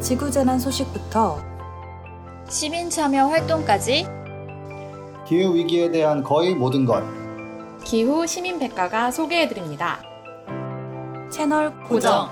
지구재난 소식부터 시민 참여 활동까지 기후 위기에 대한 거의 모든 것. 기후 시민 백과가 소개해 드립니다. 채널 고정.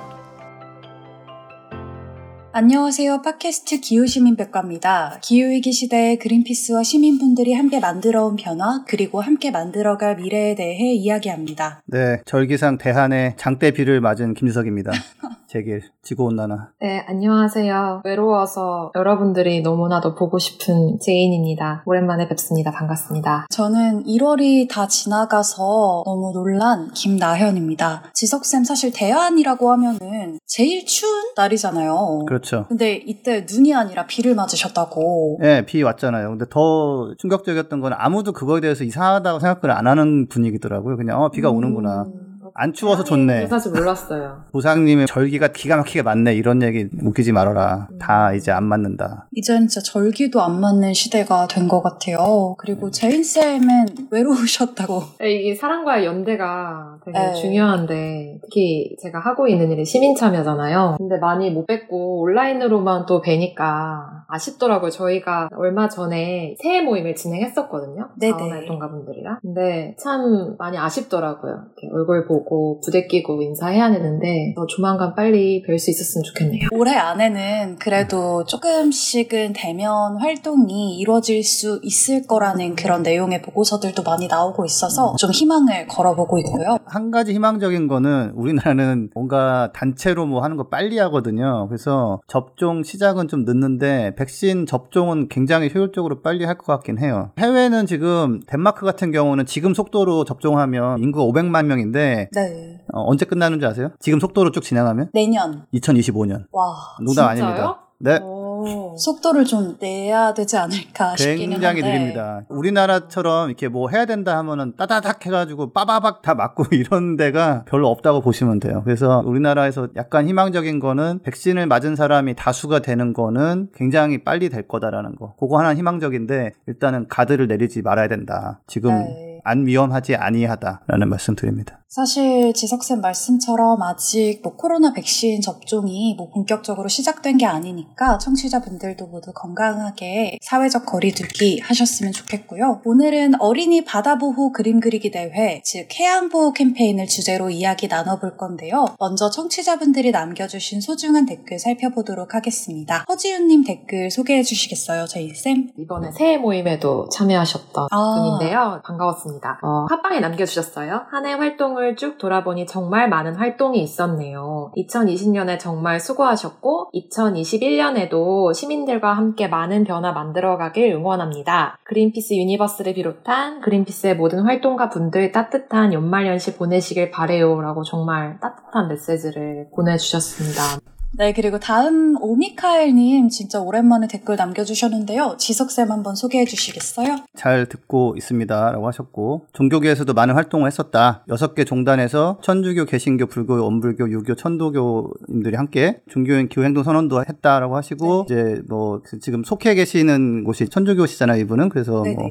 안녕하세요. 팟캐스트 기후시민백과입니다. 기후위기 시대에 그린피스와 시민분들이 함께 만들어온 변화, 그리고 함께 만들어갈 미래에 대해 이야기합니다. 네, 절기상 대한의 장대비를 맞은 김주석입니다. 제길 지구온난화. 네, 안녕하세요. 외로워서 여러분들이 너무나도 보고 싶은 제인입니다. 오랜만에 뵙습니다. 반갑습니다. 저는 1월이 다 지나가서 너무 놀란 김나현입니다. 지석쌤 사실 대안이라고 하면은 제일 추운 날이잖아요. 그렇죠. 근데 이때 눈이 아니라 비를 맞으셨다고. 네, 비 왔잖아요. 근데 더 충격적이었던 건 아무도 그거에 대해서 이상하다고 생각을 안 하는 분위기더라고요. 그냥 어, 비가 오는구나. 음, 안 추워서 좋네. 사실 몰랐어요. 보상님의 절기가 기가 막히게 맞네. 이런 얘기 웃기지 말아라. 다 이제 안 맞는다. 이젠 진짜 절기도 안 맞는 시대가 된 것 같아요. 그리고 제인쌤은 외로우셨다고. 네, 이게 사람과의 연대가 되게 네. 중요한데 특히 제가 하고 있는 일이 시민 참여잖아요. 근데 많이 못 뵙고 온라인으로만 또 뵈니까 아쉽더라고요. 저희가 얼마 전에 새해 모임을 진행했었거든요. 네네. 활동가분들이랑. 근데 참 많이 아쉽더라고요. 이렇게 얼굴 보고 부대끼고 인사해야 되는데 더 조만간 빨리 뵐 수 있었으면 좋겠네요. 올해 안에는 그래도 조금씩은 대면 활동이 이루어질 수 있을 거라는 그런 내용의 보고서들도 많이 나오고 있어서 좀 희망을 걸어보고 있고요. 한 가지 희망적인 거는 우리나라는 뭔가 단체로 뭐 하는 거 빨리 하거든요. 그래서 접종 시작은 좀 늦는데 백신 접종은 굉장히 효율적으로 빨리 할 것 같긴 해요. 해외는 지금 덴마크 같은 경우는 지금 속도로 접종하면 인구가 500만 명인데 네. 어, 언제 끝나는 줄 아세요? 지금 속도로 쭉 진행하면 내년. 2025년. 와. 농담 진짜요? 아닙니다. 네. 오. 속도를 좀 내야 되지 않을까 싶기는 굉장히 한데. 느립니다. 우리나라처럼 이렇게 뭐 해야 된다 하면은 따다닥 해가지고 빠바박 다 맞고 이런 데가 별로 없다고 보시면 돼요. 그래서 우리나라에서 약간 희망적인 거는 백신을 맞은 사람이 다수가 되는 거는 굉장히 빨리 될 거다라는 거. 그거 하나 희망적인데 일단은 가드를 내리지 말아야 된다. 지금 네. 안 위험하지 아니하다라는 말씀 드립니다. 사실 지석쌤 말씀처럼 아직 뭐 코로나 백신 접종이 뭐 본격적으로 시작된 게 아니니까 청취자분들도 모두 건강하게 사회적 거리두기 하셨으면 좋겠고요. 오늘은 어린이 바다보호 그림 그리기 대회, 즉 해양보호 캠페인을 주제로 이야기 나눠볼 건데요. 먼저 청취자분들이 남겨주신 소중한 댓글 살펴보도록 하겠습니다. 허지윤님 댓글 소개해 주시겠어요, 제이쌤? 이번에 새해 모임에도 참여하셨던 아. 분인데요. 반가웠습니다. 어, 팟빵에 남겨주셨어요. 한 해 활동을 쭉 돌아보니 정말 많은 활동이 있었네요. 2020년에 정말 수고하셨고 2021년에도 시민들과 함께 많은 변화 만들어가길 응원합니다. 그린피스 유니버스를 비롯한 그린피스의 모든 활동가 분들 따뜻한 연말연시 보내시길 바래요 라고 정말 따뜻한 메시지를 보내주셨습니다. 네, 그리고 다음 오미카엘님 진짜 오랜만에 댓글 남겨주셨는데요. 지석쌤 한번 소개해 주시겠어요? 잘 듣고 있습니다 라고 하셨고 종교계에서도 많은 활동을 했었다. 여섯 개 종단에서 천주교, 개신교, 불교, 원불교, 유교, 천도교인들이 함께 종교인 기후 행동 선언도 했다라고 하시고 이제 뭐 지금 속해 계시는 곳이 천주교시잖아요, 이분은. 그래서 네네. 뭐,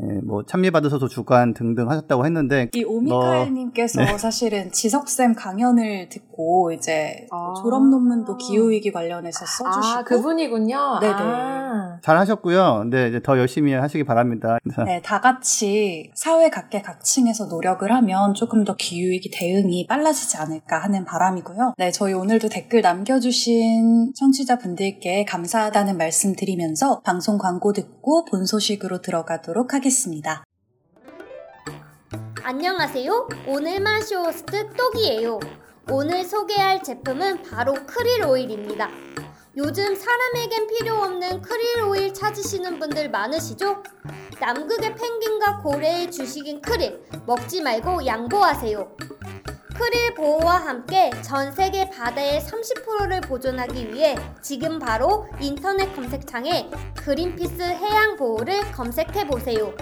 예, 뭐 참미 받으셔서 주관 등등 하셨다고 했는데 이 오미카엘님께서 네. 사실은 지석쌤 강연을 듣고 이제 아. 졸업 논문도 기후 위기 관련해서 써주시고 아, 그분이군요. 네네. 아. 잘 하셨고요. 근데 이제 더 열심히 하시기 바랍니다. 네, 다 같이 사회 각계 각층에서 노력을 하면 조금 더 기후 위기 대응이 빨라지지 않을까 하는 바람이고요. 네, 저희 오늘도 댓글 남겨주신 청취자 분들께 감사하다는 말씀 드리면서 방송 광고 듣고 본 소식으로 들어가도록 하겠습니다. 안녕하세요. 오늘만 쇼호스트 똑이에요. 오늘 소개할 제품은 바로 크릴 오일입니다. 요즘 사람에겐 필요 없는 크릴 오일 찾으시는 분들 많으시죠? 남극의 펭귄과 고래의 주식인 크릴 먹지 말고 양보하세요. 크릴 보호와 함께 전 세계 바다의 30%를 보존하기 위해 지금 바로 인터넷 검색창에 그린피스 해양 보호를 검색해 보세요.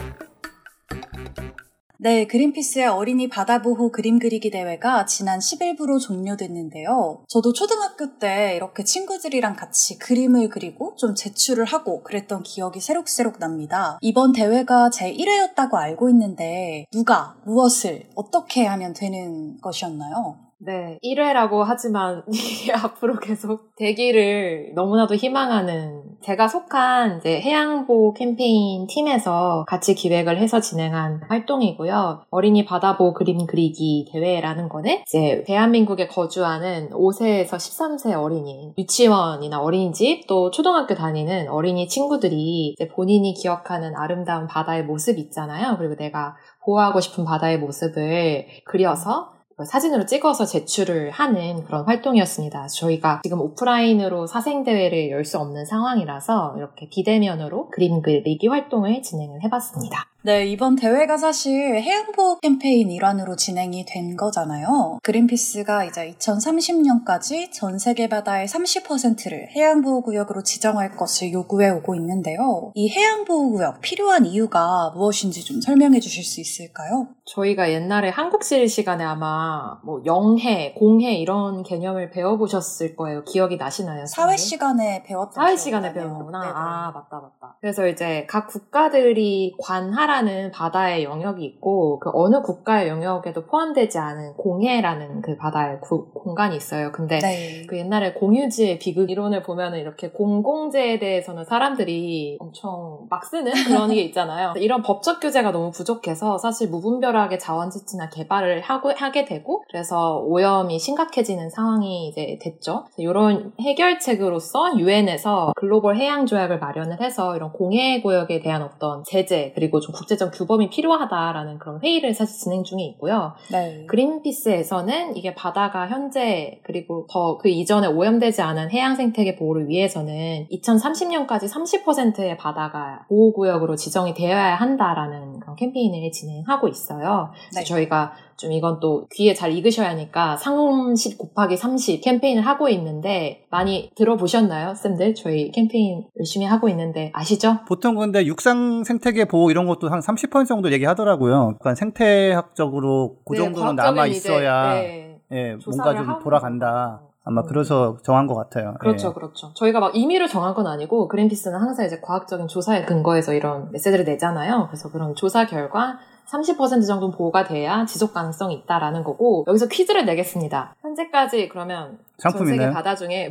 네, 그린피스의 어린이 바다 보호 그림 그리기 대회가 지난 10일부로 종료됐는데요. 저도 초등학교 때 이렇게 친구들이랑 같이 그림을 그리고 좀 제출을 하고 그랬던 기억이 새록새록 납니다. 이번 대회가 제 1회였다고 알고 있는데 누가 무엇을 어떻게 하면 되는 것이었나요? 네, 1회라고 하지만 이게 앞으로 계속 되기를 너무나도 희망하는 제가 속한 이제 해양보 캠페인 팀에서 같이 기획을 해서 진행한 활동이고요. 어린이 바다보 그림 그리기 대회라는 거는 이제 대한민국에 거주하는 5세에서 13세 어린이, 유치원이나 어린이집 또 초등학교 다니는 어린이 친구들이 이제 본인이 기억하는 아름다운 바다의 모습 있잖아요. 그리고 내가 보호하고 싶은 바다의 모습을 그려서 사진으로 찍어서 제출을 하는 그런 활동이었습니다. 저희가 지금 오프라인으로 사생대회를 열 수 없는 상황이라서 이렇게 비대면으로 그림 그리기 활동을 진행을 해봤습니다. 네, 이번 대회가 사실 해양보호 캠페인 일환으로 진행이 된 거잖아요. 그린피스가 이제 2030년까지 전 세계 바다의 30%를 해양보호구역으로 지정할 것을 요구해 오고 있는데요. 이 해양보호구역 필요한 이유가 무엇인지 좀 설명해 주실 수 있을까요? 저희가 옛날에 한국실 시간에 아마 뭐 영해, 공해 이런 개념을 배워보셨을 거예요. 기억이 나시나요? 사회 시간에 배웠던 사회 시간에 배운 거구나. 아, 맞다, 맞다. 그래서 이제 각 국가들이 관하 라 해라는 바다의 영역이 있고 그 어느 국가의 영역에도 포함되지 않은 공해라는 그 바다의 구, 공간이 있어요. 근데 네. 그 옛날에 공유지의 비극 이론을 보면은 이렇게 공공재에 대해서는 사람들이 엄청 막 쓰는 그런 게 있잖아요. 이런 법적 규제가 너무 부족해서 사실 무분별하게 자원지치나 개발을 하고 하게 되고 그래서 오염이 심각해지는 상황이 이제 됐죠. 이런 해결책으로서 유엔에서 글로벌 해양 조약을 마련을 해서 이런 공해 구역에 대한 어떤 제재 그리고 좀 국제적 규범이 필요하다라는 그런 회의를 사실 진행 중에 있고요. 네. 그린피스에서는 이게 바다가 현재 그리고 더 그 이전에 오염되지 않은 해양 생태계 보호를 위해서는 2030년까지 30%의 바다가 보호구역으로 지정이 되어야 한다라는 그런 캠페인을 진행하고 있어요. 네. 저희가 좀 이건 또 귀에 잘 익으셔야 하니까 30 곱하기 30 캠페인을 하고 있는데 많이 들어보셨나요? 쌤들? 저희 캠페인 열심히 하고 있는데 아시죠? 보통 근데 육상 생태계 보호 이런 것도 한 30% 정도 얘기하더라고요. 그러니까 생태학적으로 그 네, 정도는 남아 있어야 네, 예, 뭔가 좀 돌아간다. 아마 음. 그래서 정한 것 같아요. 그렇죠, 예. 그렇죠. 저희가 막 임의로 정한 건 아니고 그린피스는 항상 이제 과학적인 조사에 근거해서 이런 메시지를 내잖아요. 그래서 그런 조사 결과 30% 정도 보호가 돼야 지속 가능성이 있다라는 거고 여기서 퀴즈를 내겠습니다. 현재까지 그러면 전 세계 바다 중에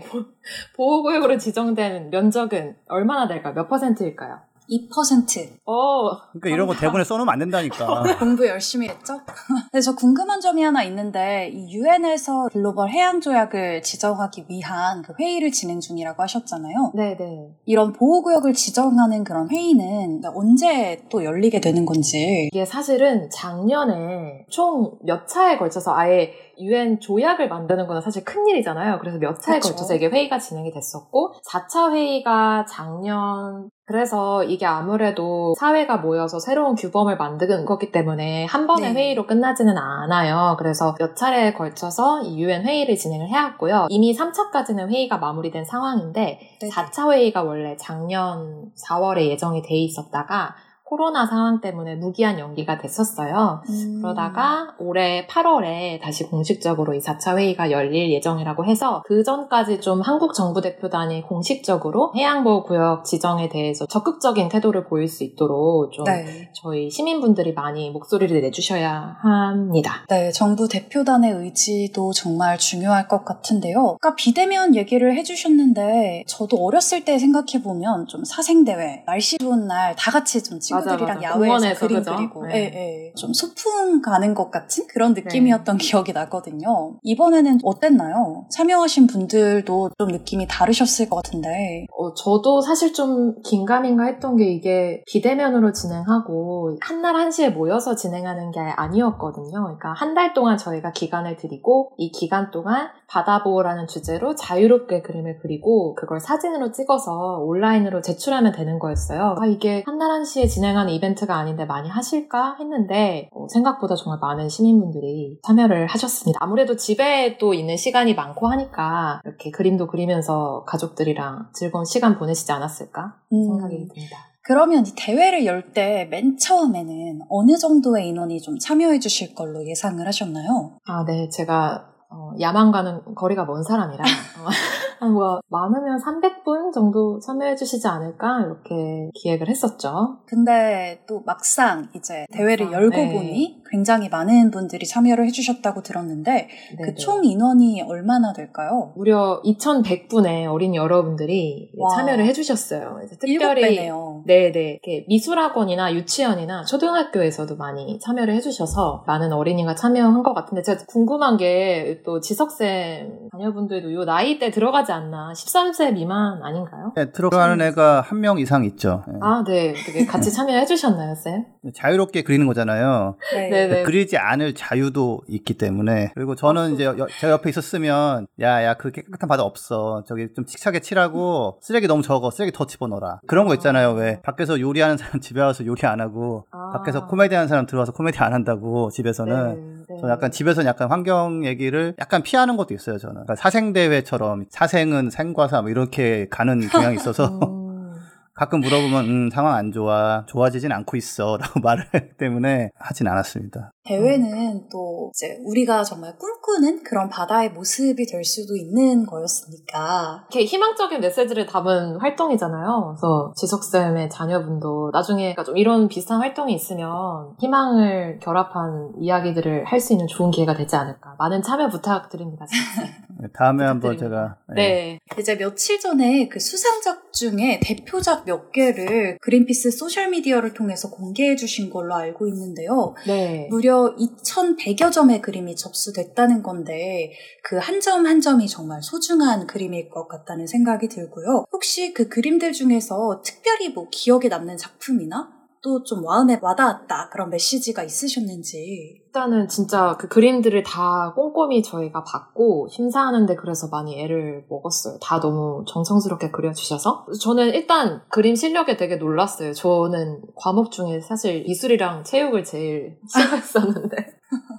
보호구역으로 지정된 면적은 얼마나 될까요? 몇 퍼센트일까요? 2%. 어. 그러니까 이런 거 대본에 써놓으면 안 된다니까. 공부 열심히 했죠? 그래서 궁금한 점이 하나 있는데, 이 유엔에서 글로벌 해양 조약을 지정하기 위한 그 회의를 진행 중이라고 하셨잖아요. 네 네. 이런 보호 구역을 지정하는 그런 회의는 언제 또 열리게 되는 건지. 이게 사실은 작년에 총 몇 차에 걸쳐서 아예 유엔 조약을 만드는 거는 사실 큰 일이잖아요. 그래서 몇 차에 그쵸. 걸쳐서 이게 회의가 진행이 됐었고, 4차 회의가 작년 그래서 이게 아무래도 사회가 모여서 새로운 규범을 만드는 거기 때문에 한 번의 네. 회의로 끝나지는 않아요. 그래서 몇 차례에 걸쳐서 이 유엔 회의를 진행을 해왔고요. 이미 3차까지는 회의가 마무리된 상황인데 네 4차 회의가 원래 작년 4월에 예정이 돼 있었다가 코로나 상황 때문에 무기한 연기가 됐었어요. 음. 그러다가 올해 8월에 다시 공식적으로 이 4차 회의가 열릴 예정이라고 해서 그 전까지 좀 한국 정부 대표단이 공식적으로 해양보호 구역 지정에 대해서 적극적인 태도를 보일 수 있도록 좀 네. 저희 시민분들이 많이 목소리를 내주셔야 합니다. 네, 정부 대표단의 의지도 정말 중요할 것 같은데요. 아까 비대면 얘기를 해주셨는데 저도 어렸을 때 생각해 보면 좀 사생대회, 날씨 좋은 날 다 같이 좀 찍고 친구들이랑 맞아, 맞아. 야외에서 그림 그죠? 그리고 네. 예, 예. 좀 소풍 가는 것 같은 그런 느낌이었던 네. 기억이 나거든요. 이번에는 어땠나요? 참여하신 분들도 좀 느낌이 다르셨을 것 같은데. 어, 저도 사실 좀 긴가민가 했던 게 이게 비대면으로 진행하고 한 날 한시에 모여서 진행하는 게 아니었거든요. 그러니까 한 달 동안 저희가 기간을 드리고 이 기간 동안 바다보호라는 주제로 자유롭게 그림을 그리고 그걸 사진으로 찍어서 온라인으로 제출하면 되는 거였어요. 아, 이게 한 날 한시에 진행 진행하는 이벤트가 아닌데 많이 하실까 했는데 어, 생각보다 정말 많은 시민분들이 참여를 하셨습니다. 아무래도 집에 또 있는 시간이 많고 하니까 이렇게 그림도 그리면서 가족들이랑 즐거운 시간 보내시지 않았을까 음. 생각이 듭니다. 그러면 이 대회를 열 때 맨 처음에는 어느 정도의 인원이 좀 참여해 주실 걸로 예상을 하셨나요? 아, 네. 제가 어, 야망과는 거리가 먼 사람이라 어, 한 뭐, 많으면 300분 정도 참여해주시지 않을까? 이렇게 기획을 했었죠. 근데 또 막상 이제 대회를 막상, 열고 네. 보니 굉장히 많은 분들이 참여를 해주셨다고 들었는데. 그 총 인원이 얼마나 될까요? 무려 2,100분의 어린이 여러분들이 와. 참여를 해주셨어요. 특별히. 네네. 이렇게 미술학원이나 유치원이나 초등학교에서도 많이 참여를 해주셔서 많은 어린이가 참여한 것 같은데 제가 궁금한 게 또 지석쌤 자녀분들도 이 나이대 들어가 지 않나 13세 미만 아닌가요? 네, 들어가는 애가 한 명 이상 있죠. 네. 아, 네. 되게 같이 참여해 주셨나요, 쌤? 자유롭게 그리는 거잖아요. 네. 네네. 그리지 않을 자유도 있기 때문에 그리고 저는 이제 여- 제 옆에 있었으면 야 야 그 깨끗한 바다 없어 저기 좀 칙하게 칠하고 쓰레기 너무 적어 쓰레기 더 집어넣어라 그런 거 있잖아요 왜 밖에서 요리하는 사람 집에 와서 요리 안 하고 아. 밖에서 코미디 하는 사람 들어와서 코미디 안 한다고 집에서는 네, 네. 저 약간 집에서는 약간 환경 얘기를 약간 피하는 것도 있어요 저는. 그러니까 사생대회처럼 사생은 생과사 뭐 이렇게 가는 경향이 있어서 음. 가끔 물어보면 음, 상황 안 좋아. 좋아지진 않고 있어. 라고 말을 때문에 하진 않았습니다 대회는 또 이제 우리가 정말 꿈꾸는 그런 바다의 모습이 될 수도 있는 거였으니까 이렇게 희망적인 메시지를 담은 활동이잖아요. 그래서 지석쌤의 자녀분도 나중에 그러니까 좀 이런 비슷한 활동이 있으면 희망을 결합한 이야기들을 할 수 있는 좋은 기회가 되지 않을까. 많은 참여 부탁드립니다. 네, 다음에 한번. 제가 네. 네. 이제 며칠 전에 그 수상작 중에 대표작 몇 개를 그린피스 소셜미디어를 통해서 공개해 주신 걸로 알고 있는데요. 네. 무려 2,100여 점의 그림이 접수됐다는 건데 그 한 점 한 점이 정말 소중한 그림일 것 같다는 생각이 들고요. 혹시 그 그림들 중에서 특별히 뭐 기억에 남는 작품이나 또 좀 마음에 와닿았다 그런 메시지가 있으셨는지 일단은 진짜 그 그림들을 다 꼼꼼히 저희가 봤고 심사하는데 그래서 많이 애를 먹었어요. 다 너무 정성스럽게 그려주셔서 저는 일단 그림 실력에 되게 놀랐어요. 저는 과목 중에 사실 미술이랑 체육을 제일 싫어했었는데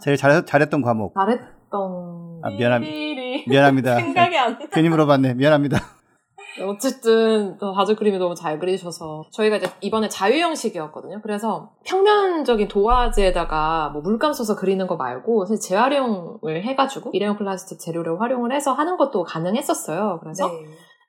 제일 잘, 잘했던 과목 잘했던 아, 미안합- 일이 미안합니다 생각이 안 나. 괜히 물어봤네 미안합니다 어쨌든 또 다들 그림이 너무 잘 그리셔서 저희가 이제 이번에 자유 형식이었거든요. 그래서 평면적인 도화지에다가 뭐 물감 써서 그리는 거 말고 사실 재활용을 해가지고 일회용 플라스틱 재료를 활용을 해서 하는 것도 가능했었어요. 그래서 네.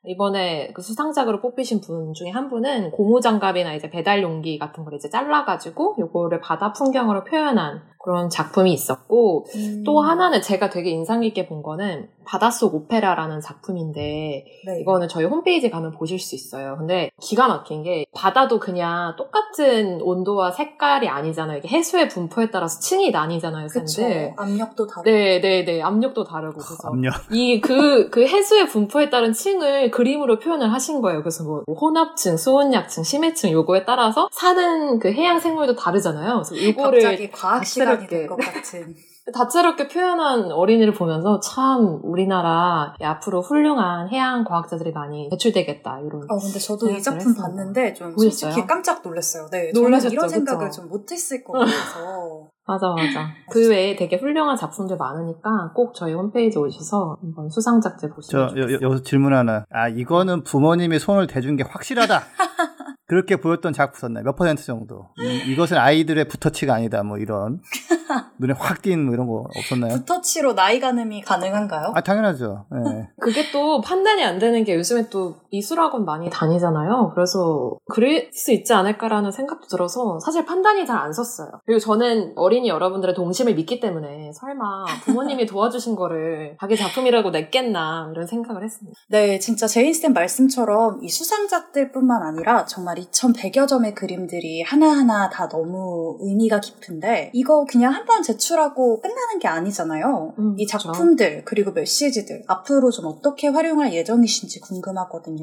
이번에 그 수상작으로 뽑히신 분 중에 한 분은 고무 장갑이나 이제 배달 용기 같은 걸 이제 잘라가지고 요거를 바다 풍경으로 표현한 그런 작품이 있었고 음. 또 하나는 제가 되게 인상 깊게 본 거는 바닷속 오페라라는 작품인데 네. 이거는 저희 홈페이지 가면 보실 수 있어요. 근데 기가 막힌 게 바다도 그냥 똑같은 온도와 색깔이 아니잖아요. 이게 해수의 분포에 따라서 층이 나뉘잖아요. 샌들. 압력도 다르고 네, 네, 네. 압력도 다르고 그래서 압력 이그그 해수의 분포에 따른 층을 그림으로 표현을 하신 거예요. 그래서 뭐 혼합층, 수온약층, 심해층 요거에 따라서 사는 그 해양 생물도 다르잖아요. 그래서 이거를 갑자기 과학 시간이. 될 것 같은 다채롭게 표현한 어린이를 보면서 참 우리나라 앞으로 훌륭한 해양 과학자들이 많이 배출되겠다 이런 어, 근데 저도 이 작품 했습니다. 봤는데 좀 보셨어요? 솔직히 깜짝 놀랐어요. 네, 놀라셨죠, 저는 이런 생각을 그쵸? 좀 못했을 것 같아서. 맞아 맞아 그 외에 되게 훌륭한 작품들 많으니까 꼭 저희 홈페이지 오셔서 한번 수상작들 저 보시면 여, 좋겠어요. 여, 여기서 질문 하나 아 이거는 부모님이 손을 대준 게 확실하다 그렇게 보였던 작품 있었나요? 몇 퍼센트 정도 이, 이것은 아이들의 붓터치가 아니다 뭐 이런 눈에 확 띈 뭐 이런 거 없었나요? 붓터치로 나이 가늠이 가능한가요? 아 당연하죠 예. 그게 또 판단이 안 되는 게 요즘에 또 미술학원 많이 다니잖아요. 그래서 그럴 수 있지 않을까라는 생각도 들어서 사실 판단이 잘 안 섰어요. 그리고 저는 어린이 여러분들의 동심을 믿기 때문에 설마 부모님이 도와주신 거를 자기 작품이라고 냈겠나 이런 생각을 했습니다. 네, 진짜 제인쌤 말씀처럼 이 수상작들뿐만 아니라 정말 2,100여 점의 그림들이 하나하나 다 너무 의미가 깊은데 이거 그냥 한 번 제출하고 끝나는 게 아니잖아요. 음, 이 그렇죠. 작품들 그리고 메시지들 앞으로 좀 어떻게 활용할 예정이신지 궁금하거든요.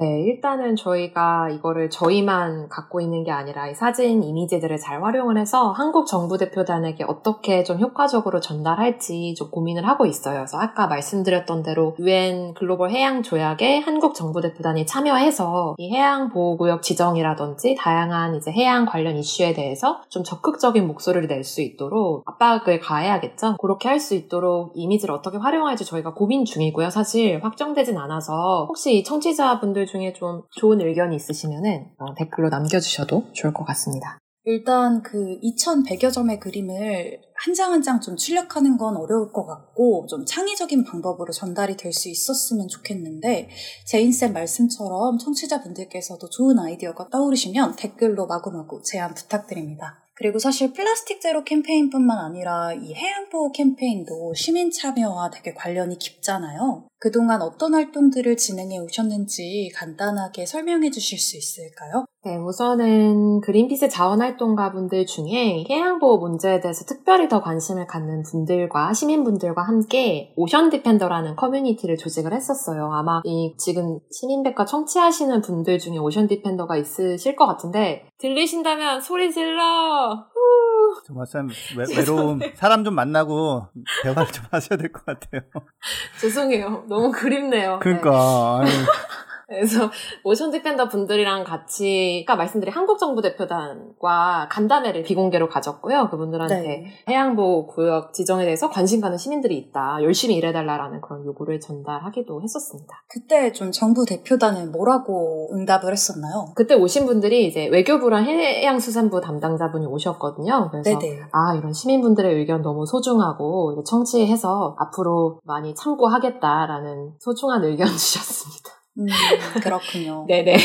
네, 일단은 저희가 이거를 저희만 갖고 있는 게 아니라 이 사진 이미지들을 잘 활용을 해서 한국 정부 대표단에게 어떻게 좀 효과적으로 전달할지 좀 고민을 하고 있어요. 그래서 아까 말씀드렸던 대로 UN 글로벌 해양 조약에 한국 정부 대표단이 참여해서 이 해양 보호구역 지정이라든지 다양한 이제 해양 관련 이슈에 대해서 좀 적극적인 목소리를 낼 수 있도록 압박을 가해야겠죠. 그렇게 할 수 있도록 이미지를 어떻게 활용할지 저희가 고민 중이고요. 사실 확정되진 않아서 혹시 이 청취자분들 중에 좀 좋은 의견이 있으시면은 어, 댓글로 남겨주셔도 좋을 것 같습니다. 일단 그 2100여 점의 그림을 한 장 한 장 좀 출력하는 건 어려울 것 같고 좀 창의적인 방법으로 전달이 될 수 있었으면 좋겠는데 제인쌤 말씀처럼 청취자분들께서도 좋은 아이디어가 떠오르시면 댓글로 마구마구 제안 부탁드립니다. 그리고 사실 플라스틱 제로 캠페인뿐만 아니라 이 해양 보호 캠페인도 시민 참여와 되게 관련이 깊잖아요. 그동안 어떤 활동들을 진행해 오셨는지 간단하게 설명해 주실 수 있을까요? 네, 우선은 그린피스 자원활동가 분들 중에 해양보호 문제에 대해서 특별히 더 관심을 갖는 분들과 시민분들과 함께 Ocean Defender라는 커뮤니티를 조직을 했었어요. 아마 이 지금 시민백과 청취하시는 분들 중에 Ocean Defender가 있으실 것 같은데 들리신다면 소리 질러! 정말 참 외, 외로움 사람 좀 만나고 대화를 좀 하셔야 될 것 같아요. 죄송해요. 너무 그립네요. 그러니까 네. 그래서 오션 디펜더 분들이랑 같이 아까 말씀드린 한국 정부 대표단과 간담회를 비공개로 가졌고요. 그분들한테 네. 해양보호 구역 지정에 대해서 관심 가는 시민들이 있다. 열심히 일해달라라는 그런 요구를 전달하기도 했었습니다. 그때 좀 정부 대표단은 뭐라고 응답을 했었나요? 그때 오신 분들이 이제 외교부랑 해양수산부 담당자분이 오셨거든요. 그래서 네네. 아 이런 시민분들의 의견 너무 소중하고 청취해서 앞으로 많이 참고하겠다라는 소중한 의견 주셨습니다. 음, 그렇군요. 네네.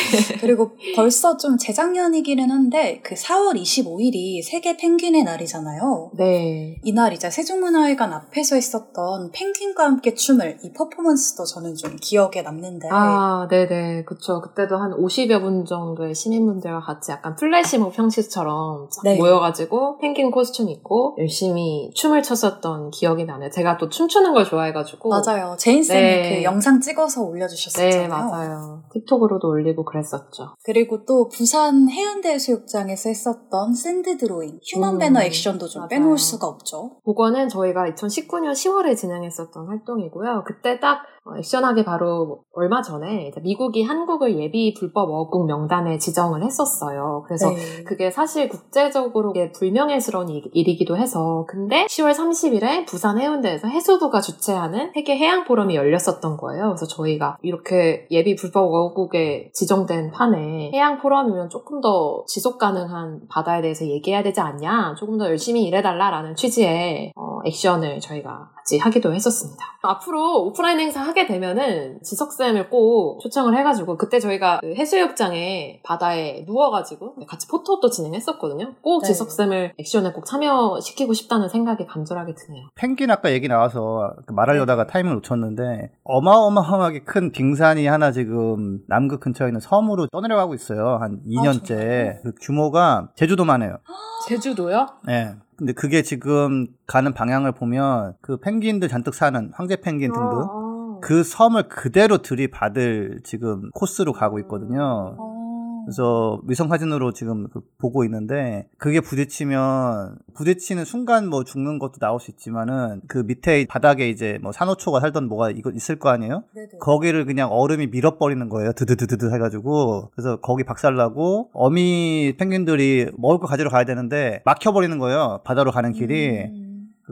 그리고 벌써 좀 재작년이기는 한데 그 4월 25일이 세계 펭귄의 날이잖아요. 네. 이날 이제 세종문화회관 앞에서 있었던 펭귄과 함께 춤을 이 퍼포먼스도 저는 좀 기억에 남는데 아, 네네. 그쵸. 그때도 한 50여 분 정도의 시민분들과 같이 약간 플래시몹 형식처럼 쫙 네. 모여가지고 펭귄 코스튬 입고 열심히 춤을 췄었던 기억이 나네요. 제가 또 춤추는 걸 좋아해가지고. 맞아요. 제인 쌤이 네. 그 영상 찍어서 올려주셨었잖아요. 네, 맞아요. 틱톡으로도 올리고 그랬었죠. 그리고 또 부산 해운대 해수욕장에서 했었던 sand drawing, human 음, banner action도 좀 맞아요. 빼놓을 수가 없죠. 그거는 저희가 2019년 10월에 진행했었던 활동이고요. 그때 딱 어, 액션하기 바로 얼마 전에 미국이 한국을 예비 불법 어업국 명단에 지정을 했었어요. 그래서 네. 그게 사실 국제적으로 불명예스러운 일- 일이기도 해서 근데 10월 30일에 부산 해운대에서 해수부가 주최하는 세계 해양 포럼이 열렸었던 거예요. 그래서 저희가 이렇게 예비 불법 어업국에 지정된 판에 해양 포럼이면 조금 더 지속 가능한 바다에 대해서 얘기해야 되지 않냐, 조금 더 열심히 일해달라라는 취지의 어, 액션을 저희가 같이 하기도 했었습니다. 앞으로 오프라인 행사 하게 되면은 지석쌤을 꼭 초청을 해가지고 그때 저희가 그 해수욕장에 바다에 누워가지고 같이 포토도 진행했었거든요. 꼭 네. 지석쌤을 액션에 꼭 참여시키고 싶다는 생각이 간절하게 드네요. 펭귄 아까 얘기 나와서 그 말하려다가 타이밍을 놓쳤는데 어마어마하게 큰 빙산이 하나 지금 남극 근처에 있는 섬으로 떠내려가고 있어요. 한 2년째. 정말요? 그 규모가 제주도만 해요. 제주도요? 네. 근데 그게 지금 가는 방향을 보면 그 펭귄들 잔뜩 사는 황제 펭귄 등등 아. 그 섬을 그대로 들이받을 지금 코스로 가고 있거든요. 어, 그래서 위성 사진으로 지금 그 보고 있는데 그게 부딪히면 부딪히는 순간 뭐 죽는 것도 나올 수 있지만은 그 밑에 바닥에 이제 뭐 산호초가 살던 뭐가 이거 있을 거 아니에요? 네네. 거기를 그냥 얼음이 밀어버리는 거예요. 드드드드드 해가지고 그래서 거기 박살나고 어미 펭귄들이 먹을 거 가지러 가야 되는데 막혀버리는 거예요. 바다로 가는 길이. 음.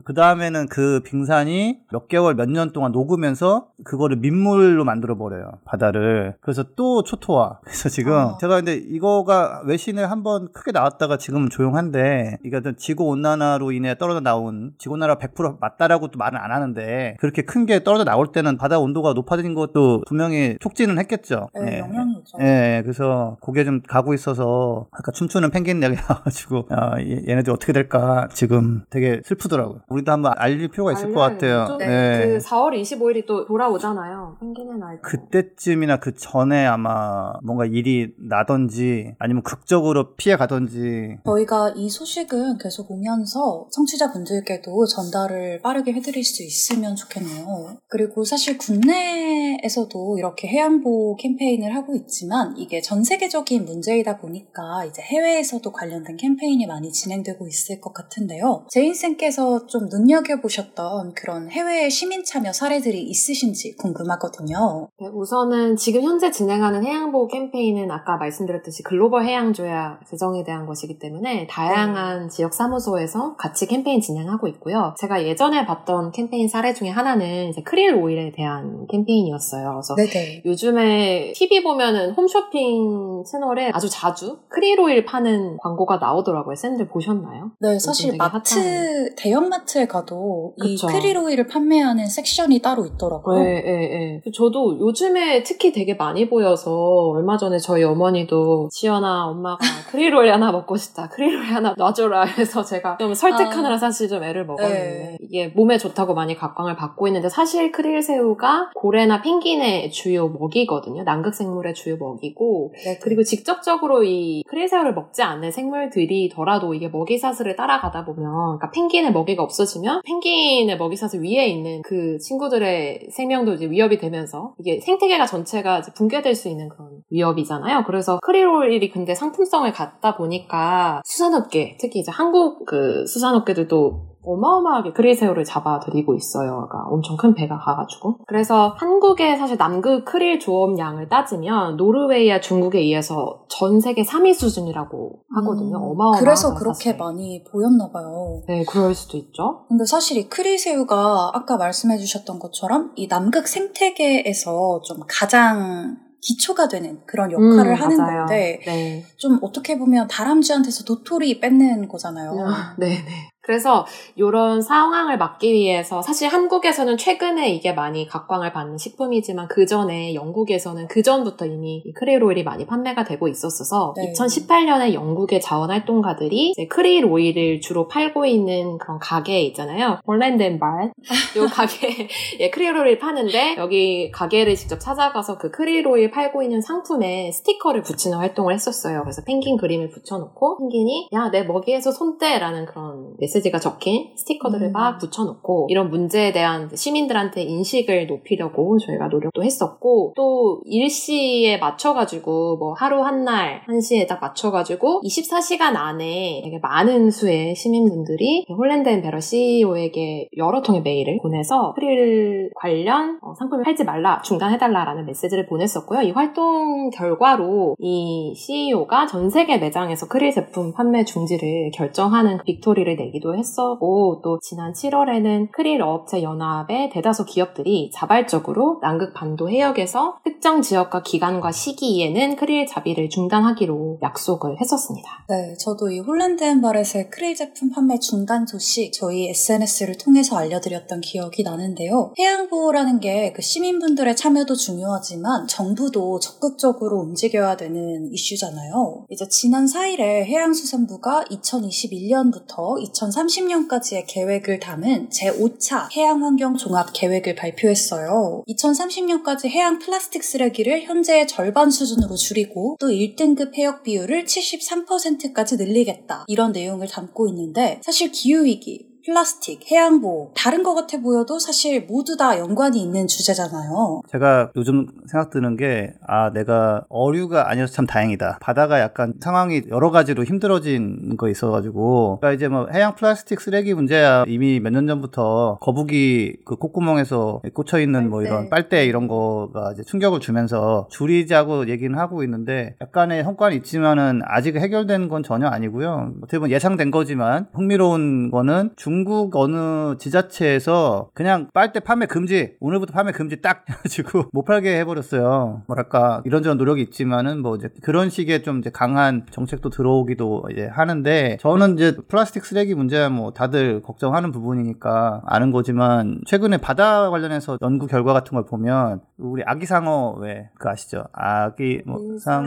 그 다음에는 그 빙산이 몇 개월, 몇 년 동안 녹으면서 그거를 민물로 만들어 버려요. 바다를. 그래서 또 초토화. 그래서 지금 아. 제가 근데 이거가 외신에 한번 크게 나왔다가 지금은 조용한데 이게 지구 온난화로 인해 떨어져 나온 지구 온난화 100% 맞다라고 또 말은 안 하는데 그렇게 큰 게 떨어져 나올 때는 바다 온도가 높아진 것도 분명히 촉진은 했겠죠. 네, 예. 영향이죠. 예, 그래서 그게 좀 가고 있어서 아까 춤추는 펭귄 얘기 나와가지고 아, 얘- 얘네들 어떻게 될까 지금 되게 슬프더라고요. 우리도 한번 알릴 필요가 있을 것 같아요. 좀 네. 그 4월 25일이 또 돌아오잖아요. 펭귄의 날. 그때쯤이나 그 전에 아마 뭔가 일이 나던지 아니면 극적으로 피해 가던지 저희가 이 소식은 계속 오면서 청취자분들께도 전달을 빠르게 해드릴 수 있으면 좋겠네요. 그리고 사실 국내에서도 이렇게 해양보호 캠페인을 하고 있지만 이게 전 세계적인 문제이다 보니까 이제 해외에서도 관련된 캠페인이 많이 진행되고 있을 것 같은데요. 제인쌤께서 좀 눈여겨보셨던 그런 해외 시민 참여 사례들이 있으신지 궁금하거든요. 네, 우선은 지금 현재 진행하는 해양보호 캠페인은 아까 말씀드렸듯이 글로벌 해양조약 제정에 대한 것이기 때문에 다양한 지역 사무소에서 같이 캠페인 진행하고 있고요. 제가 예전에 봤던 캠페인 사례 중에 하나는 이제 크릴 오일에 대한 캠페인이었어요. 그래서 네네. 요즘에 TV 보면은 홈쇼핑 채널에 아주 자주 크릴 오일 파는 광고가 나오더라고요. 샌들 보셨나요? 네, 사실 마트, 핫한- 대형 마트 에 가도 그쵸. 이 크릴 오일을 판매하는 섹션이 따로 있더라고요. 네, 네, 네. 저도 요즘에 특히 되게 많이 보여서 얼마 전에 저희 어머니도 지연아 엄마가 크릴 오일 하나 먹고 싶다. 크릴 오일 하나 놔줘라 해서 제가 좀 설득하느라 아. 사실 좀 애를 먹었는데 네. 이게 몸에 좋다고 많이 각광을 받고 있는데 사실 크릴 새우가 고래나 펭귄의 주요 먹이거든요. 남극 생물의 주요 먹이고 네, 그리고 직접적으로 이 크릴 새우를 먹지 않는 생물들이더라도 이게 먹이 사슬을 따라가다 보면, 그러니까 펭귄의 먹이가 없어지면 펭귄의 먹이사슬 위에 있는 그 친구들의 생명도 이제 위협이 되면서 이게 생태계가 전체가 붕괴될 수 있는 그런 위협이잖아요. 그래서 크릴오일이 근데 상품성을 갖다 보니까 수산업계, 특히 이제 한국 그 수산업계들도 어마어마하게 크릴새우를 잡아들이고 있어요. 그러니까 엄청 큰 배가 가가지고. 그래서 한국의 사실 남극 크릴 조업량을 따지면 노르웨이와 중국에 의해서 전 세계 3위 수준이라고 하거든요. 음, 어마어마하죠. 그래서 그렇게 사실. 많이 보였나 봐요. 네, 그럴 수도 있죠. 근데 사실 이 크릴새우가 아까 말씀해 주셨던 것처럼 이 남극 생태계에서 좀 가장 기초가 되는 그런 역할을 음, 하는 맞아요. 건데 네. 좀 어떻게 보면 다람쥐한테서 도토리 뺏는 거잖아요. 네, 네. 그래서 이런 상황을 막기 위해서 사실 한국에서는 최근에 이게 많이 각광을 받는 식품이지만 그 전에 영국에서는 그 전부터 이미 이 크릴 오일이 많이 판매가 되고 있었어서 네. 2018년에 영국의 자원활동가들이 이제 크릴 오일을 주로 팔고 있는 그런 가게 있잖아요. 홀랜드앤발 요 가게 예, 크릴 오일 파는데 여기 가게를 직접 찾아가서 그 크릴 오일 팔고 있는 상품에 스티커를 붙이는 활동을 했었어요. 그래서 펭귄 그림을 붙여놓고 펭귄이 야 내 먹이에서 손대라는 그런 메시지가 적힌 스티커들을 음. 막 붙여놓고 이런 문제에 대한 시민들한테 인식을 높이려고 저희가 노력도 했었고 또 일시에 맞춰가지고 뭐 하루 한 날 한시에 딱 맞춰가지고 24시간 안에 되게 많은 수의 시민분들이 Holland and Barrett CEO에게 여러 통의 메일을 보내서 크릴 관련 어, 상품을 팔지 말라 중단해달라라는 메시지를 보냈었고요. 이 활동 결과로 이 CEO가 전 세계 매장에서 크릴 제품 판매 중지를 결정하는 victory를 내기도 했었고 또 지난 7월에는 크릴 어업체 연합의 대다수 기업들이 자발적으로 남극 반도 해역에서 특정 지역과 기간과 시기에는 크릴 잡이를 중단하기로 약속을 했었습니다. 네, 저도 이 Holland and Barrett의 크릴 제품 판매 중단 소식 저희 SNS를 통해서 알려드렸던 기억이 나는데요. 해양보호라는 게 그 시민분들의 참여도 중요하지만 정부도 적극적으로 움직여야 되는 이슈잖아요. 이제 지난 4일에 해양수산부가 2021년부터 2030년까지의 계획을 담은 제5차 해양환경 종합 계획을 발표했어요. 2030년까지 해양 플라스틱 쓰레기를 현재의 절반 수준으로 줄이고 또 1등급 해역 비율을 73%까지 늘리겠다. 이런 내용을 담고 있는데 사실 기후위기, 플라스틱, 해양보호, 다른 것 같아 보여도 사실 모두 다 연관이 있는 주제잖아요. 제가 요즘 생각 드는 게, 아, 내가 어류가 아니어서 참 다행이다. 바다가 약간 상황이 여러 가지로 힘들어진 거 있어가지고, 그러니까 이제 뭐 해양 플라스틱 쓰레기 문제야 이미 몇 년 전부터 거북이 그 콧구멍에서 꽂혀있는 뭐 이런 빨대 이런 거가 이제 충격을 주면서 줄이자고 얘기는 하고 있는데, 약간의 성과는 있지만은 아직 해결된 건 전혀 아니고요. 어떻게 보면 예상된 거지만, 흥미로운 거는 중국 어느 지자체에서 그냥 빨대 판매 금지, 오늘부터 판매 금지 딱 해가지고 못 팔게 해버렸어요. 뭐랄까, 이런저런 노력이 있지만은 뭐 이제 그런 식의 좀 이제 강한 정책도 들어오기도 이제 하는데 저는 이제 플라스틱 쓰레기 문제야 뭐 다들 걱정하는 부분이니까 아는 거지만 최근에 바다 관련해서 연구 결과 같은 걸 보면 우리 아기 상어 왜 그 아시죠? 아기 뭐 상어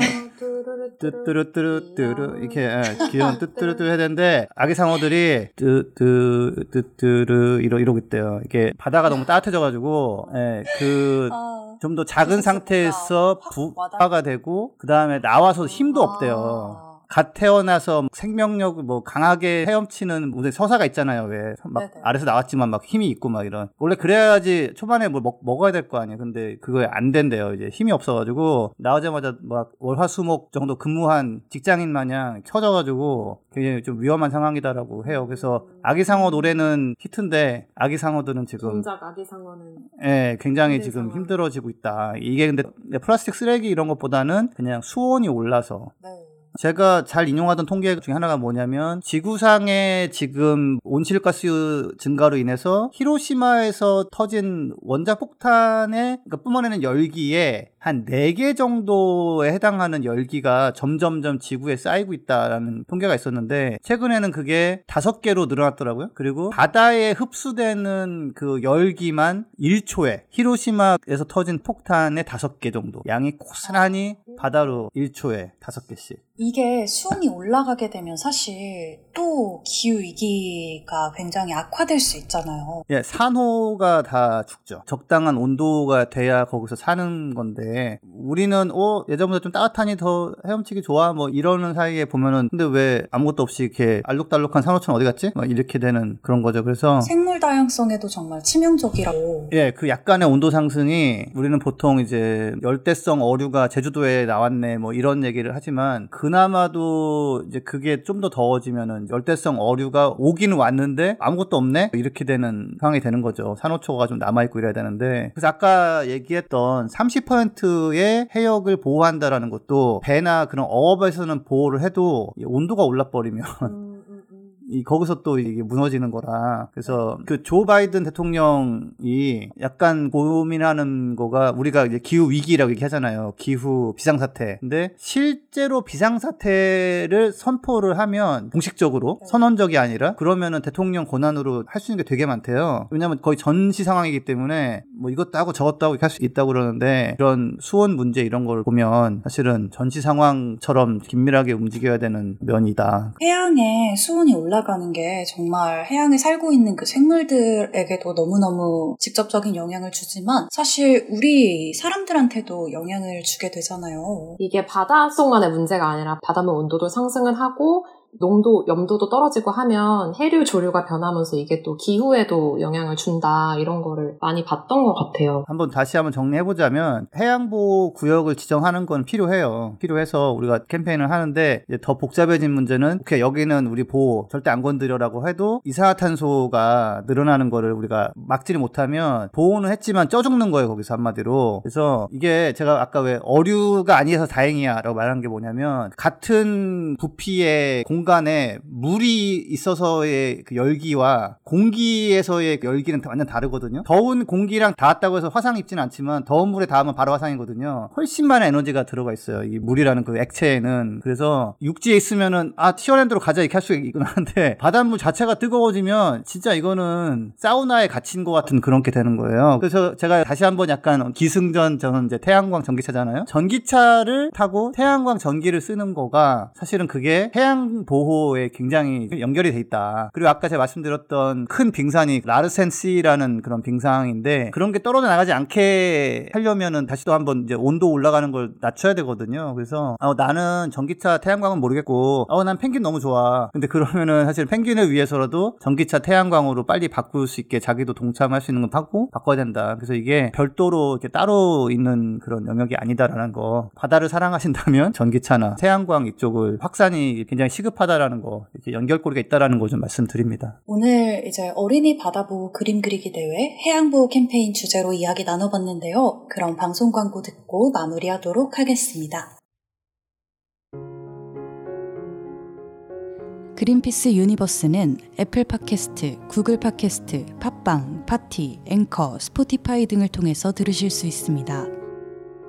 뚜뚜루뚜루뚜루 이렇게 예, 귀여운 뚜뚜루뚜루 해야 되는데 아기 상어들이 뚜뚜 뚜뚜루 이러 이러고 있대요. 이게 바다가 너무 따뜻해져가지고 예, 그좀더 작은 상태에서 부화가 되고 그 다음에 나와서 힘도 없대요. 갓 태어나서 생명력 뭐 강하게 헤엄치는 무슨 서사가 있잖아요. 왜막 네네. 아래서 나왔지만 막 힘이 있고 막 이런. 원래 그래야지 초반에 뭘 먹, 먹어야 될 거 아니에요. 근데 그거 안 된대요. 이제 힘이 없어가지고 나오자마자 막 월화수목 정도 근무한 직장인 마냥 켜져가지고 굉장히 좀 위험한 상황이다라고 해요. 그래서 아기상어 노래는 히트인데 아기상어들은 지금 정작 아기 상어는 예, 굉장히 지금 상황. 힘들어지고 있다. 이게 근데 플라스틱 쓰레기 이런 것보다는 그냥 수온이 올라서 네. 제가 잘 인용하던 통계 중에 하나가 뭐냐면 지구상의 지금 온실가스 증가로 인해서 히로시마에서 터진 원자 폭탄에 그러니까 뿜어내는 열기에 한 4개 정도에 해당하는 열기가 점점점 지구에 쌓이고 있다라는 통계가 있었는데 최근에는 그게 5개로 늘어났더라고요. 그리고 바다에 흡수되는 그 열기만 1초에 히로시마에서 터진 폭탄의 5개 정도 양이 고스란히 바다로 1초에 5개씩 이게 수온이 올라가게 되면 사실 또 기후 위기가 굉장히 악화될 수 있잖아요. 예, 산호가 다 죽죠. 적당한 온도가 돼야 거기서 사는 건데 우리는 어 예전보다 좀 따뜻하니 더 헤엄치기 좋아 뭐 이러는 사이에 보면은 근데 왜 아무것도 없이 이렇게 알록달록한 산호초는 어디 갔지? 막 이렇게 되는 그런 거죠. 그래서 생물 다양성에도 정말 치명적이라고. 예, 그 약간의 온도 상승이 우리는 보통 이제 열대성 어류가 제주도에 나왔네 뭐 이런 얘기를 하지만 그나마도 이제 그게 좀 더 더워지면은 열대성 어류가 오기는 왔는데 아무것도 없네 이렇게 되는 상황이 되는 거죠. 산호초가 좀 남아 있고 이래야 되는데 그래서 아까 얘기했던 30%의 해역을 보호한다라는 것도 배나 그런 어업에서는 보호를 해도 이 온도가 올라 버리면 이 거기서 또 이게 무너지는 거라. 그래서 그 조 바이든 대통령이 약간 고민하는 거가 우리가 이제 기후 위기라고 얘기하잖아요. 기후 비상사태. 근데 실제로 비상사태를 선포를 하면 공식적으로 선언적이 아니라 그러면은 대통령 권한으로 할 수 있는 게 되게 많대요. 왜냐면 거의 전시 상황이기 때문에 뭐 이것도 하고 저것도 하고 이렇게 할수 있다고 그러는데 이런 수온 문제 이런 걸 보면 사실은 전시 상황처럼 긴밀하게 움직여야 되는 면이다. 해양에 수온이 올라 가는 게 정말 해양에 살고 있는 그 생물들에게도 너무너무 직접적인 영향을 주지만 사실 우리 사람들한테도 영향을 주게 되잖아요. 이게 바닷속만의 문제가 아니라 바닷물 온도도 상승을 하고 농도, 염도도 떨어지고 하면 해류 조류가 변하면서 이게 또 기후에도 영향을 준다 이런 거를 많이 봤던 것 같아요. 한번 다시 한번 정리해보자면 해양보호 구역을 지정하는 건 필요해요. 필요해서 우리가 캠페인을 하는데 더 복잡해진 문제는 오케이 여기는 우리 보호 절대 안 건드려라고 해도 이산화탄소가 늘어나는 거를 우리가 막지를 못하면 보호는 했지만 쪄 죽는 거예요 거기서 한마디로. 그래서 이게 제가 아까 왜 어류가 아니어서 다행이야라고 말한 게 뭐냐면 같은 부피의 공간 에 물이 있어서의 그 열기와 공기에서의 열기는 완전 다르거든요. 더운 공기랑 닿았다고 해서 화상 입지는 않지만 더운 물에 닿으면 바로 화상이거든요. 훨씬 많은 에너지가 들어가 있어요. 이 물이라는 그 액체에는. 그래서 육지에 있으면은 아 티어랜드로 가자 이렇게 할 수 있긴 한데 바닷물 자체가 뜨거워지면 진짜 이거는 사우나에 갇힌 것 같은 그런 게 되는 거예요. 그래서 제가 다시 한번 약간 기승전 저는 이제 태양광 전기차잖아요. 전기차를 타고 태양광 전기를 쓰는 거가 사실은 그게 해양 보 호에 굉장히 연결이 돼 있다. 그리고 아까 제가 말씀드렸던 큰 빙산이 라르센시라는 그런 빙상인데 그런 게 떨어져 나가지 않게 하려면은 다시 또 한번 이제 온도 올라가는 걸 낮춰야 되거든요. 그래서 어, 나는 전기차 태양광은 모르겠고 어, 난 펭귄 너무 좋아. 근데 그러면은 사실 펭귄을 위해서라도 전기차 태양광으로 빨리 바꿀 수 있게 자기도 동참할 수 있는 건 하고 바꿔야 된다. 그래서 이게 별도로 이렇게 따로 있는 그런 영역이 아니다라는 거. 바다를 사랑하신다면 전기차나 태양광 이쪽을 확산이 굉장히 시급 하다라는 거, 이렇게 연결고리가 있다라는 거 좀 말씀드립니다. 오늘 이제 어린이 바다보호 그림 그리기 대회 해양보호 캠페인 주제로 이야기 나눠봤는데요. 그럼 방송 광고 듣고 마무리하도록 하겠습니다. 그린피스 유니버스는 애플 팟캐스트, 구글 팟캐스트, 팟빵, 팟티, 앵커, 스포티파이 등을 통해서 들으실 수 있습니다.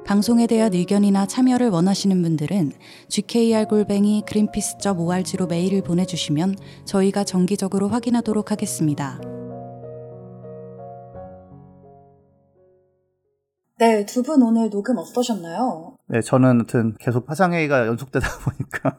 방송에 대한 의견이나 참여를 원하시는 분들은 gkr골뱅이 greenpeace.org로 메일을 보내주시면 저희가 정기적으로 확인하도록 하겠습니다. 네, 두 분 오늘 녹음 어떠셨나요? 네, 저는 아무튼 계속 화상회의가 연속되다 보니까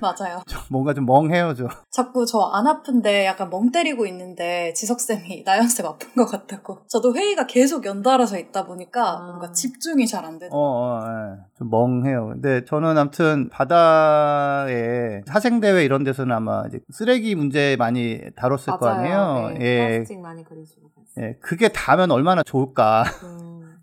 맞아요. 좀 뭔가 좀 멍해요, 저. 자꾸 저 안 아픈데 약간 멍 때리고 있는데 지석쌤이 나연쌤 아픈 것 같다고. 저도 회의가 계속 연달아서 있다 보니까 아. 뭔가 집중이 잘 안 되는 어, 어, 예. 좀 멍해요. 근데 저는 아무튼 바다에 사생대회 이런 데서는 아마 이제 쓰레기 문제 많이 다뤘을 거 아니에요. 네, 예. 플라스틱 많이 그리시고. 예. 그게 다면 얼마나 좋을까. 음.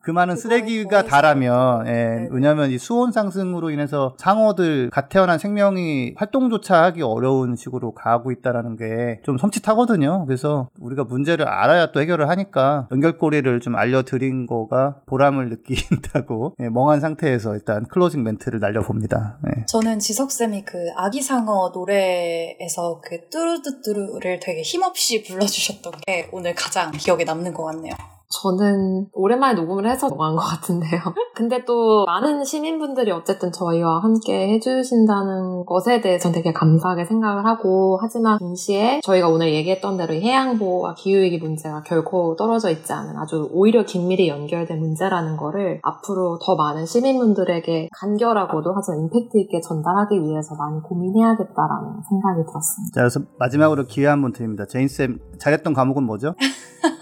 그 많은 쓰레기가. 다라면, 예, 네. 왜냐하면 이 수온 상승으로 인해서 상어들 갓 태어난 생명이 활동조차 하기 어려운 식으로 가고 있다라는 게 좀 섬찟하거든요. 그래서 우리가 문제를 알아야 또 해결을 하니까 연결고리를 좀 알려드린 거가 보람을 느낀다고 예, 멍한 상태에서 일단 closing 멘트를 날려봅니다. 예. 저는 지석쌤이 그 아기상어 노래에서 그 뚜루뚜뚜루를 되게 힘없이 불러주셨던 게 오늘 가장 기억에 남는 것 같네요. 저는 오랜만에 녹음을 해서 녹음한 것 같은데요. 근데 또 많은 시민분들이 어쨌든 저희와 함께 해주신다는 것에 대해서 되게 감사하게 생각을 하고 하지만 동시에 저희가 오늘 얘기했던 대로 이 해양보호와 기후위기 문제가 결코 떨어져 있지 않은 아주 오히려 긴밀히 연결된 문제라는 거를 앞으로 더 많은 시민분들에게 간결하고도 하지만 임팩트 있게 전달하기 위해서 많이 고민해야겠다라는 생각이 들었습니다. 자, 그래서 마지막으로 기회 한번 드립니다. 제인쌤, 잘했던 과목은 뭐죠?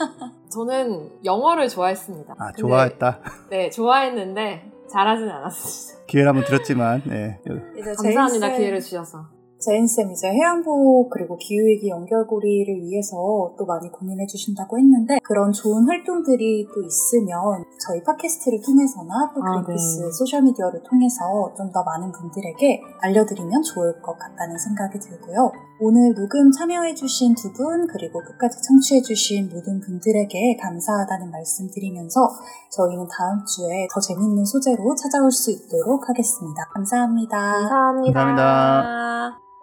저는 영어를 좋아했습니다. 아, 근데 좋아했다. 네, 좋아했는데 잘하진 않았습니다. 기회를 한번 드렸지만, 예. 이제 감사합니다, 제인쌤- 기회를 주셔서. 제인쌤 이제 해양보호 그리고 기후위기 연결고리를 위해서 또 많이 고민해 주신다고 했는데 그런 좋은 활동들이 또 있으면 저희 팟캐스트를 통해서나 또 아, 그린피스 네. 소셜미디어를 통해서 좀 더 많은 분들에게 알려드리면 좋을 것 같다는 생각이 들고요. 오늘 녹음 참여해주신 두 분 그리고 끝까지 청취해주신 모든 분들에게 감사하다는 말씀 드리면서 저희는 다음 주에 더 재밌는 소재로 찾아올 수 있도록 하겠습니다. 감사합니다. 감사합니다. 감사합니다.